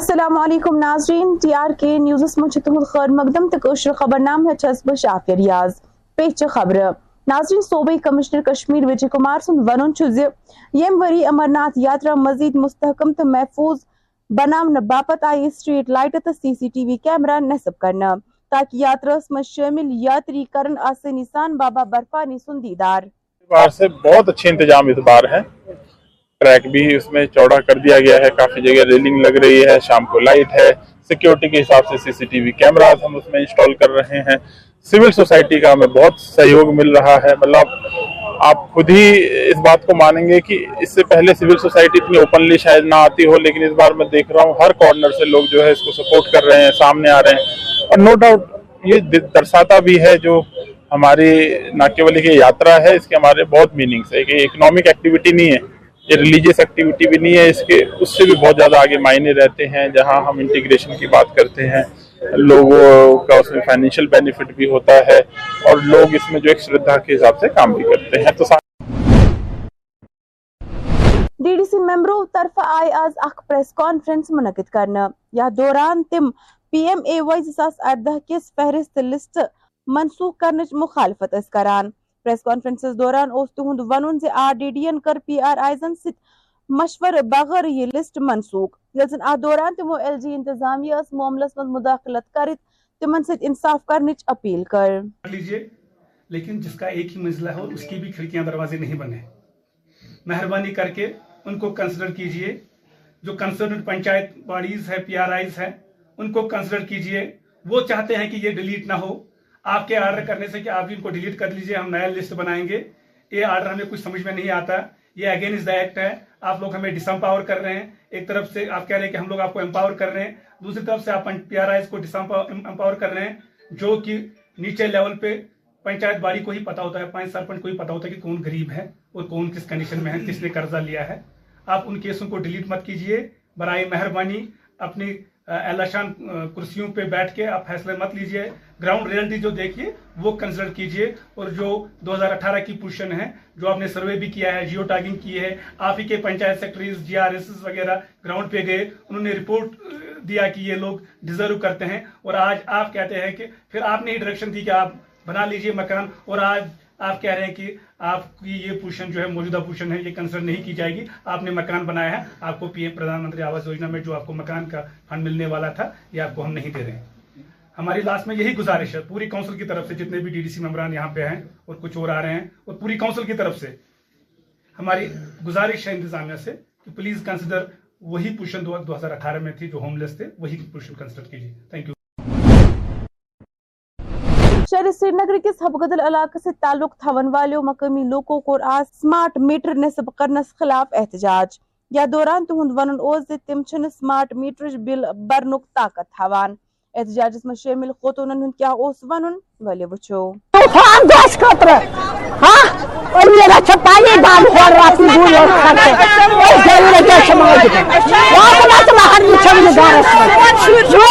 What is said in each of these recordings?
السلام علیکم ناظرین، ٹی آر کے نیوزس من تہد خیر مقدم تو قشر خبر نام چھس بہ شافیہ ریاض، پیچ خبر۔ ناظرین، صوبائی کمشنر کشمیر وجے کمار سند ون یم وری امرناتھ یاترا مزید مستحکم تو محفوظ بنانے باپت آئی سٹریٹ لائٹ تو سی سی ٹی وی کیمرہ نصب کرنا تاکہ یاتراس مز شامل یاتری کرن آسانی سان بابا برفانی سن دیدار۔ سے بہت اچھے انتظام اس بار ہیں۔ ٹریک بھی اس میں چوڑا کر دیا گیا ہے۔ کافی جگہ ریلنگ لگ رہی ہے۔ شام کو لائٹ ہے۔ سیکیورٹی کے حساب سے سی سی ٹی وی کیمراز ہم اس میں انسٹال کر رہے ہیں۔ سول سوسائٹی کا ہمیں بہت سہیوگ مل رہا ہے۔ مطلب آپ خود ہی اس بات کو مانیں گے کہ اس سے پہلے سول سوسائٹی اتنی اوپنلی شاید نہ آتی ہو، لیکن اس بار میں دیکھ رہا ہوں، ہر کارنر سے لوگ جو ہے اس کو سپورٹ کر رہے ہیں، سامنے آ رہے ہیں۔ اور نو ڈاؤٹ یہ درساتا بھی ہے جو ہماری ناکے والی کی یاترا ہے۔ اس کے ہمارے بہت میننگس ہے کہ اکنامک ایکٹیویٹی نہیں ہے۔ یہ ریلیجیس ایکٹیویٹی بھی نہیں ہے اس کے، اس سے بھی بہت زیادہ آگے معنی رہتے ہیں، جہاں ہم انٹیگریشن کی بات کرتے ہیں۔ لوگوں کا اس میں فائنینشیل بینیفٹ بھی ہوتا ہے اور لوگ اس میں جو ایک شردھا کے حساب سے کام بھی کرتے ہیں۔ تو ڈی ڈی سی ممبرو طرف آئی آز اخ پریس کانفرنس منعقد کرنا۔ یا دوران تم پی ایم اے وائی زاس اردہ کس فہرست لسٹ منسوخ کرنچ مخالفت اس کران۔ پریس کانفرنس دوران اس تہد ون آر ڈی ڈی کر پی آر آئیزن ست مشور بغیر یہ لسٹ منسوخ۔ یل زن ات دوران تمو ایل جی انتظامیہ معاملس من مداخلت کرت، تمن ست انصاف کرنچ اپیل کر۔ لیکن جس کا ایک ہی منزلہ ہو، اس کی بھی کھڑکیاں دروازے نہیں بنے۔ مہربانی کر کے ان کو کنسیڈر کیجیے۔ جو کنسرن پنچایت باڈیز ہے پی آر آئیز ہے، ان کو کنسیڈر کیجیے۔ وہ چاہتے ہیں کہ یہ ڈیلیٹ نہ ہو۔ آپ کے آرڈر کرنے سے کہ آپ ان کو ڈیلیٹ کر لیجیے، ہم نیا لسٹ بنائیں گے۔ یہ آرڈر ہمیں کچھ سمجھ میں نہیں آتا۔ یہ اگینسٹ دا ایکٹ ہے۔ آپ لوگ ہمیں ڈس امپاور کر رہے ہیں۔ ایک طرف سے آپ کہہ رہے ہیں کہ ہم لوگ آپ کو امپاور کر رہے ہیں۔ دوسری طرف سے آپ پی آر آئی کو ڈس امپاور کر رہے ہیں، جو کہ نیچے لیول پہ پنچایت باڑی کو ہی پتا ہوتا ہے پانچ سرپنچ کو ہی پتا ہوتا ہے کہ کون غریب ہے اور کون کس کنڈیشن میں ہے، کس نے قرضہ لیا ہے۔ آپ ان کیسوں کو ڈیلیٹ مت کیجیے۔ برائے مہربانی اپنی اعلاشان کرسیوں پہ بیٹھ کے آپ فیصلے مت لیجیے۔ گراؤنڈ ریئلٹی جو دیکھیے، وہ کنسیڈر کیجیے۔ اور جو دو ہزار اٹھارہ کی پوزیشن ہے، جو آپ نے سروے بھی کیا ہے، جیو ٹاگنگ کی ہے، آپ ہی کے panchayat secretaries G R S S وغیرہ گراؤنڈ پہ گئے، انہوں نے رپورٹ دیا کہ یہ لوگ ڈیزرو کرتے ہیں۔ اور آج آپ کہتے ہیں کہ پھر آپ نے ہی ڈائریکشن دی کہ آپ بنا لیجیے مکان۔ اور آج آپ کہہ رہے ہیں کہ آپ کی یہ پوشن جو ہے موجودہ پوشن ہے، یہ کنسر نہیں کی جائے گی۔ آپ نے مکان بنایا ہے۔ آپ کو پی ایم پردھان منتری آواس یوجنا میں جو آپ کو مکان کا فنڈ ملنے والا تھا، یہ آپ کو ہم نہیں دے رہے ہیں۔ ہماری لاسٹ میں یہی گزارش ہے، پوری کاؤنسل کی طرف سے جتنے بھی ڈی ڈی سی ممبران یہاں پہ ہیں اور کچھ اور آ رہے ہیں، اور پوری کاؤنسل کی طرف سے ہماری گزارش ہے انتظامیہ سے کہ پلیز کنسیڈر وہی پوشن دو ہزار اٹھارہ میں تھی جو ہوم لیس تھے، وہی پوشن کنسیڈر کیجیے۔ تھینک یو شہر سری نگر کس حبگدل علاقہ سے تعلق تھون والوں مقامی لوکوں کو آج سمارٹ میٹر نصب کرنس خلاف احتجاج یا دوران تہد ون تم سمارٹ میٹر بل برنک طاقت تھوان احتجاجس میں شامل خوتون ہند کیا ون ولے وچھو طوفان دوس خطر ہاں اور میرا سماج جو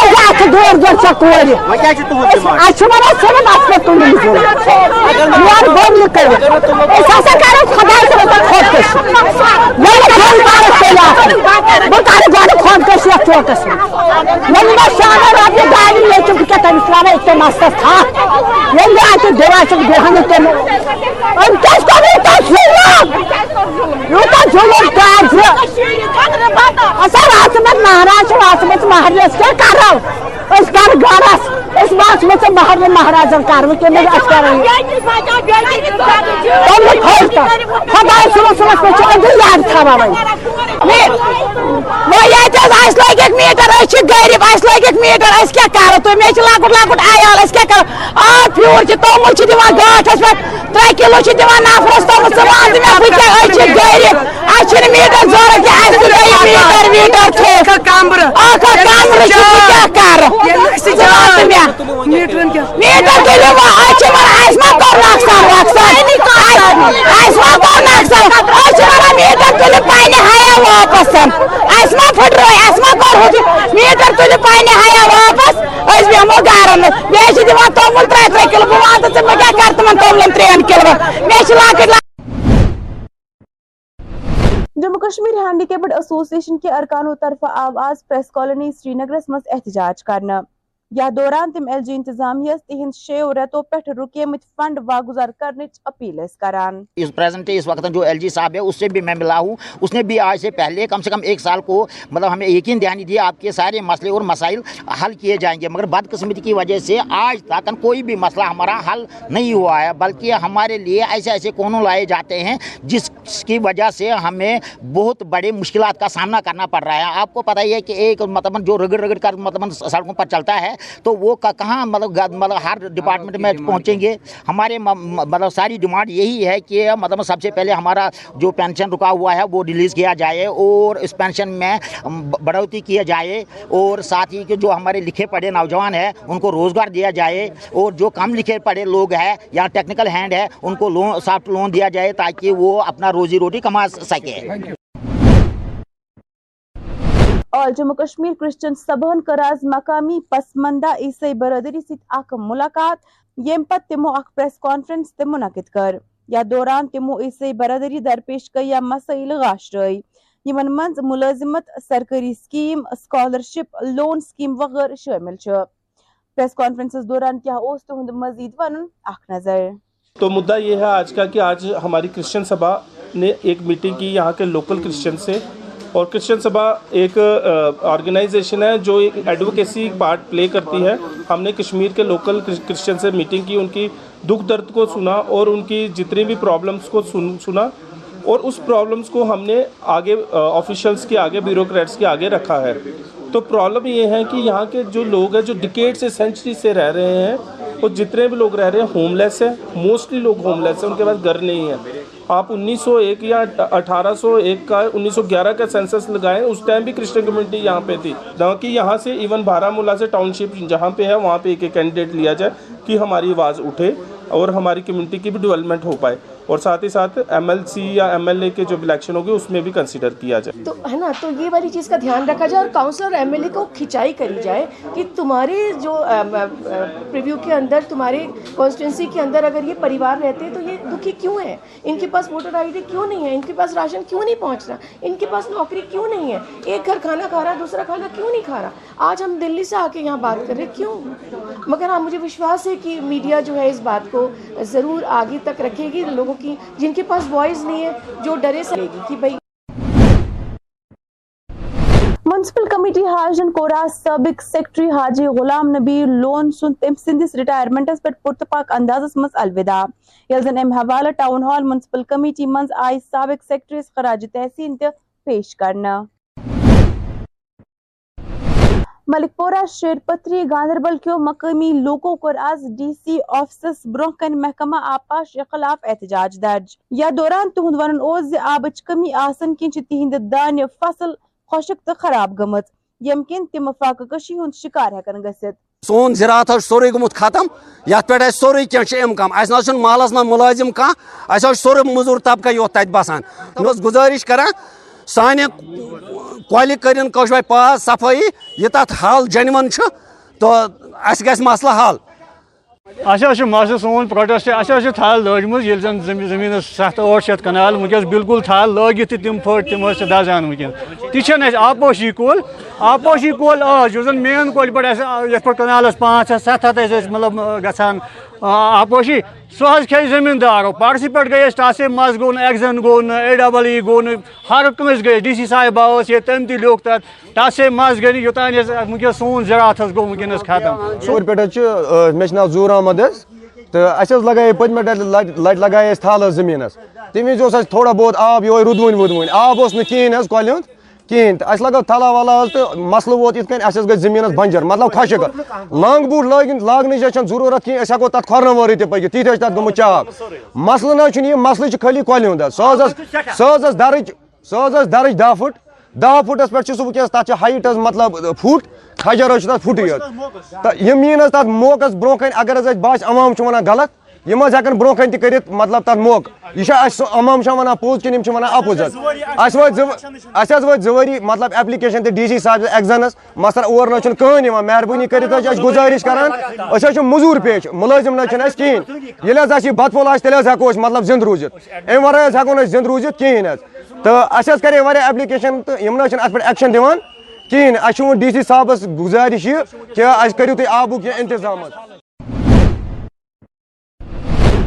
دور دور چکوری اچھا منا سر بات میں تم نہیں بول یار بول نکل ایسا سا کرو خدا سے تو خود کش میں نے کھول خود کش یا نے شان اور اپنی گاڑی لے چک کے تمسرا اتنے مست تھا یہ لے دیوا چک دیہان تے اور کس کو نہیں تو تو کاج اسا رات میں مہاراج رات میں مہاراج کیا کر رہا ہوں اس کر گارس اس بات میں سے مہر مہاراج کر وہ کہ میں اس کر رہی تم کھولتا خدا سنو سنو کو چھ یاد تھا بھائی وہ یہ چیز اس لگے میٹر اس غریب اس لگے میٹر اس کیا کر تو میں چھ لاکٹ لاکٹ عیال اس کیا کر آ پیور چھ تو مچ دیوان گاٹس پہ 3 کلو چھ دیوان نفرس تو سوال دی میں بہ اس چھ غریب اس چھ میٹر ضرورت ہے اس میٹر میٹر تھے کامبر آ کامبر چھ کیا کر میٹر چھ ما ما چھ میٹر پانی ہایا واپس اس ما پھٹ رہا اس ما کر ہو میٹر تل پانی ہایا واپس اس بھی ہمو گارن میں چھ دیوان تومل 3 3 کلو بہ وات تے میں کیا کرت من تومل 3 کلو میں چھ لاکٹ جموں کشمیر ہینڈیکیپڈ ایسوسیشن کے ارکانوں طرف آو آز پریس کالونی سری نگرس مز احتجاج کرنا۔ یا دوران تم ایل جی انتظامیہ تہند شیو ریتو پہ رکیمت فنڈ واگزار کرنچ اپیل اس کران۔ اس پریزنٹ اس وقت جو ایل جی صاحب ہے، اس سے بھی میں ملا ہوں۔ اس نے بھی آج سے پہلے کم سے کم ایک سال کو مطلب ہمیں یقین دہانی دیا آپ کے سارے مسئلے اور مسائل حل کیے جائیں گے۔ مگر بدقسمتی کی وجہ سے آج تک کوئی بھی مسئلہ ہمارا حل نہیں ہوا ہے، بلکہ ہمارے لیے ایسے ایسے کونوں لائے جاتے ہیں جس کی وجہ سے ہمیں بہت بڑے مشکلات کا سامنا کرنا پڑ رہا ہے۔ آپ کو پتہ ہی ہے کہ ایک مطلب جو رگڑ رگڑ کر مطلب سڑکوں پر چلتا ہے تو وہ کہاں مطلب مطلب ہر ڈپارٹمنٹ میں پہنچیں گے۔ ہمارے مطلب ساری ڈیمانڈ یہی ہے کہ مطلب سب سے پہلے ہمارا جو پینشن رکا ہوا ہے وہ ریلیز کیا جائے اور اس پینشن میں بڑھوتی کیا جائے۔ اور ساتھ ہی کہ جو ہمارے لکھے پڑھے نوجوان ہیں ان کو روزگار دیا جائے۔ اور جو کم لکھے پڑھے لوگ ہیں یا ٹیکنیکل ہینڈ ہے ان کو لون سافٹ لون دیا جائے تاکہ وہ اپنا روزی روٹی کما سکے۔ اور جموں کشمیر کرسچن سبھن کر آز مقامی پسماندہ عیسائی برادری ست اخ ملاقات یم پت تمو اخ پریس کانفرنس تہ منعقد کر۔ یا دوران تمو عیسائی برادری درپیش کیا مسائل غاش رٲے یمن منز ملازمت سرکاری سکیم سکالرشپ لون سکیم وغیرہ شامل چھ۔ پریس کانفرنس دوران کیا اوس تہند مزید ونن اخ نظر۔ تو مدعا یہ ہے آج کا کہ آج ہماری کرسچن سبھا نے ایک میٹنگ کی یہاں کے لوکل کرسچن سے۔ اور کرسچن سبھا ایک آرگنائزیشن ہے جو ایک ایڈوکیسی پارٹ پلے کرتی ہے۔ ہم نے کشمیر کے لوکل کرسچن سے میٹنگ کی، ان کی دکھ درد کو سنا اور ان کی جتنی بھی پرابلمس کو سنا۔ اور اس پرابلمس کو ہم نے آگے آفیشلس کے آگے بیوروکریٹس کے آگے رکھا ہے۔ تو پرابلم یہ ہے کہ یہاں کے جو لوگ ہیں، جو ڈکیٹ سے سینچری سے رہ رہے ہیں اور جتنے بھی لوگ رہ رہے ہیں ہوم لیس ہیں۔ موسٹلی لوگ ہوم لیس ہیں، ان کے پاس گھر نہیں ہے۔ آپ انیس سو ایک یا اٹھارہ سو ایک کا انیس سو گیارہ کا سینسس لگائیں، اس ٹائم بھی کرسچن کمیونٹی یہاں پہ تھی۔ کہ یہاں سے ایون بارہ ملا سے ٹاؤن شپ جہاں پہ ہے، وہاں پہ ایک ایک کینڈیڈیٹ لیا جائے کہ ہماری آواز اٹھے اور ہماری کمیونٹی کی بھی ڈیولپمنٹ ہو پائے۔ اور ساتھ ہی ساتھ ایم ایل سی یا ایم ایل اے کے جو الیکشن ہوگی اس میں بھی کنسیڈر کیا جائے۔ تو ہے نا، تو یہ والی چیز کا دھیان رکھا جائے اور کاؤنسلر ایم ایل اے کو کھنچائی کری جائے کہ تمہارے جو پریویو کے اندر، تمہارے کانسٹیٹنسی کے اندر اگر یہ پریوار رہتے ہیں تو یہ دکھی کیوں ہیں؟ ان کے پاس ووٹر آئی ڈی کیوں نہیں ہے؟ ان کے پاس راشن کیوں نہیں پہنچ رہا ان کے پاس نوکری کیوں نہیں ہے؟ ایک گھر کھانا کھا رہا، دوسرا کھانا کیوں نہیں کھا رہا؟ آج ہم دلی سے آ کے یہاں بات کر رہے کیوں؟ مگر ہاں مجھے وشواس ہے کہ میڈیا جو ہے اس بات کو ضرور آگے تک رکھے گی، لوگوں کی، جن کے پاس وائس نہیں ہے، جو ڈرے سکے گی کہ بھائی منسپل کمیٹی حاجن کورا سابق سیکٹری حاجی غلام نبی لون سن تم سندس ریٹائرمنٹس پر پرتپاک اندازس مز الوداع یلزن ام حوالہ ٹاؤن ہال منسپل کمیٹی منز آئی سابق سیکٹریس خراج تحسین تہ پیش کرنا ملک پورہ شیر پتری گاندربل کیو مقامی لوکو کور آز ڈی سی آفسس برہ کن محکمہ آبپاش خلاف احتجاج درج۔ یا دوران تہند ون اوس آبچ کمی آسن کن تہند دانہ فصل خشک تو خراب گمت۔ یم کن تم فاقہ کشی ہند شکار ہیکن گژھت سون زراعت سوری گومت ختم یت پہ سوری کی امکام اس نا محلس من ملازم کھانا اہس سوری مزور طبقہ یوت تت بسان گزارش کران سانہ کۄلہِ کٔرِن کٲشِر پاس، صفٲیی، یہِ تَتھ حل جنوَن چھُ تہٕ اَسہِ گژھِ مسلہٕ حل۔ اَسہِ حظ چھُ مسلہٕ سون پروٹیسٹ، اَسہِ حظ چھِ تھل لٲجمٕژ، ییٚلہِ زن زٔمیٖنَس سَتھ ٲٹھ شیٚتھ کنال وٕنکٮ۪س بالکل تھل لٲگِتھ تہِ تِم پھٔٹۍ، تِم ٲسۍ دَزان وٕنکٮ۪ن تہِ چھَنہٕ اَسہِ آپوشی کُل آپوشی کُل آ یُس زن مین کۄلہِ پٮ۪ٹھ اَسہِ یَتھ پٮ۪ٹھ کنالس پانٛژھ ہَتھ، سَتھ ہَتھ ٲسۍ أسۍ مطلب گژھان آپوشی۔ سُہ حظ کھیٚیہِ زٔمیٖندارو پَرسٕے پٮ۪ٹھ گٔے أسۍ ٹاسے منٛز گوٚو نہٕ ایٚگزن اے ڈبل ای گوٚو نہٕ ہر کٲنٛسہِ گٔے ڈی سی صاحبہ ٲس ییٚتہِ تٔمۍ تہِ لیوٚکھ تَتھ ٹاسے منٛز گٔے نہٕ یوٚتانۍ سون زِراعت حظ گوٚو وٕنکٮ۪نس ختم۔ شور پٮ۪ٹھ حظ چھُ مےٚ احمد حظ تہٕ اَسہِ حظ لگایے پٔتمہِ لٹہِ لٹہِ لگایے اَسہِ تھل حظ تھوڑا بہت آب یِہوے رُدوٕنۍ وُدوٕنۍ آب اوس نہٕ کِہیٖنۍ کِہیٖنۍ تہٕ اَسہِ لگٲو تھلا ولا حظ تہٕ مسلہٕ ووت یِتھ کٔنۍ اَسہِ حظ گژھِ زٔمیٖنَس بنجر مطلب خۄشِک لانٛگ بوٗٹھ لٲگِنۍ لاگنٕچ حظ چھَنہٕ ضروٗرت کِہیٖنۍ أسۍ ہٮ۪کو تَتھ کھۄرنہٕ ورٲے تہِ حظ چھِ تَتھ گوٚمُت چاک۔ مسلہٕ نہ چھُنہٕ یہِ مسلہٕ چھُ خٲلی کۄلہِ ہُنٛد دَرٕچ سۄ حظ ٲس دَرٕچ دہ پھٕٹ دہ پٮ۪ٹھ چھُ سُہ چھِ ہایٹ حظ مطلب پھُٹ کھجر حظ چھُ تَتھ پھُٹٕے حظ۔ تہٕ یِم یِن حظ تَتھ موقعس برونٛہہ کَنہِ اگر باسہِ عوام چھُ وَنان غلط یم حظ ہیکن برو کن تر مطلب تر موقع۔ یہ عمام چھا وَنان پوٚز کِنہٕ یِم چھِ وَنان مطلب ایپلِکیشن تہِ ڈی سی صاحب ایگزنس مَسر اور نہ کہین چھُنہٕ کٕہٕنۍ گزارش مہربٲنی کٔرِتھ پیش ملزم نہ حظ چھِنہٕ اَسہِ کِہیٖنۍ۔ ییٚلہِ حظ اَسہِ یہِ بَتہٕ مطلب زند روزت ام ورائے حظ ہیٚکو زند أسۍ مطلب کہین روٗزِتھ کِہیٖنۍ حظ۔ تہٕ اَسہِ حظ کَرے واریاہ ایپلِکیشن تہٕ یِم نہ حظ ڈی سی صاحب گزارش یہ کہ اَسہِ کرو تھی آبک یہِ اِنتظام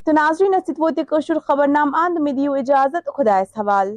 تو ناظرین است ووت خبر نام آند میں دیو اجازت خدا حوال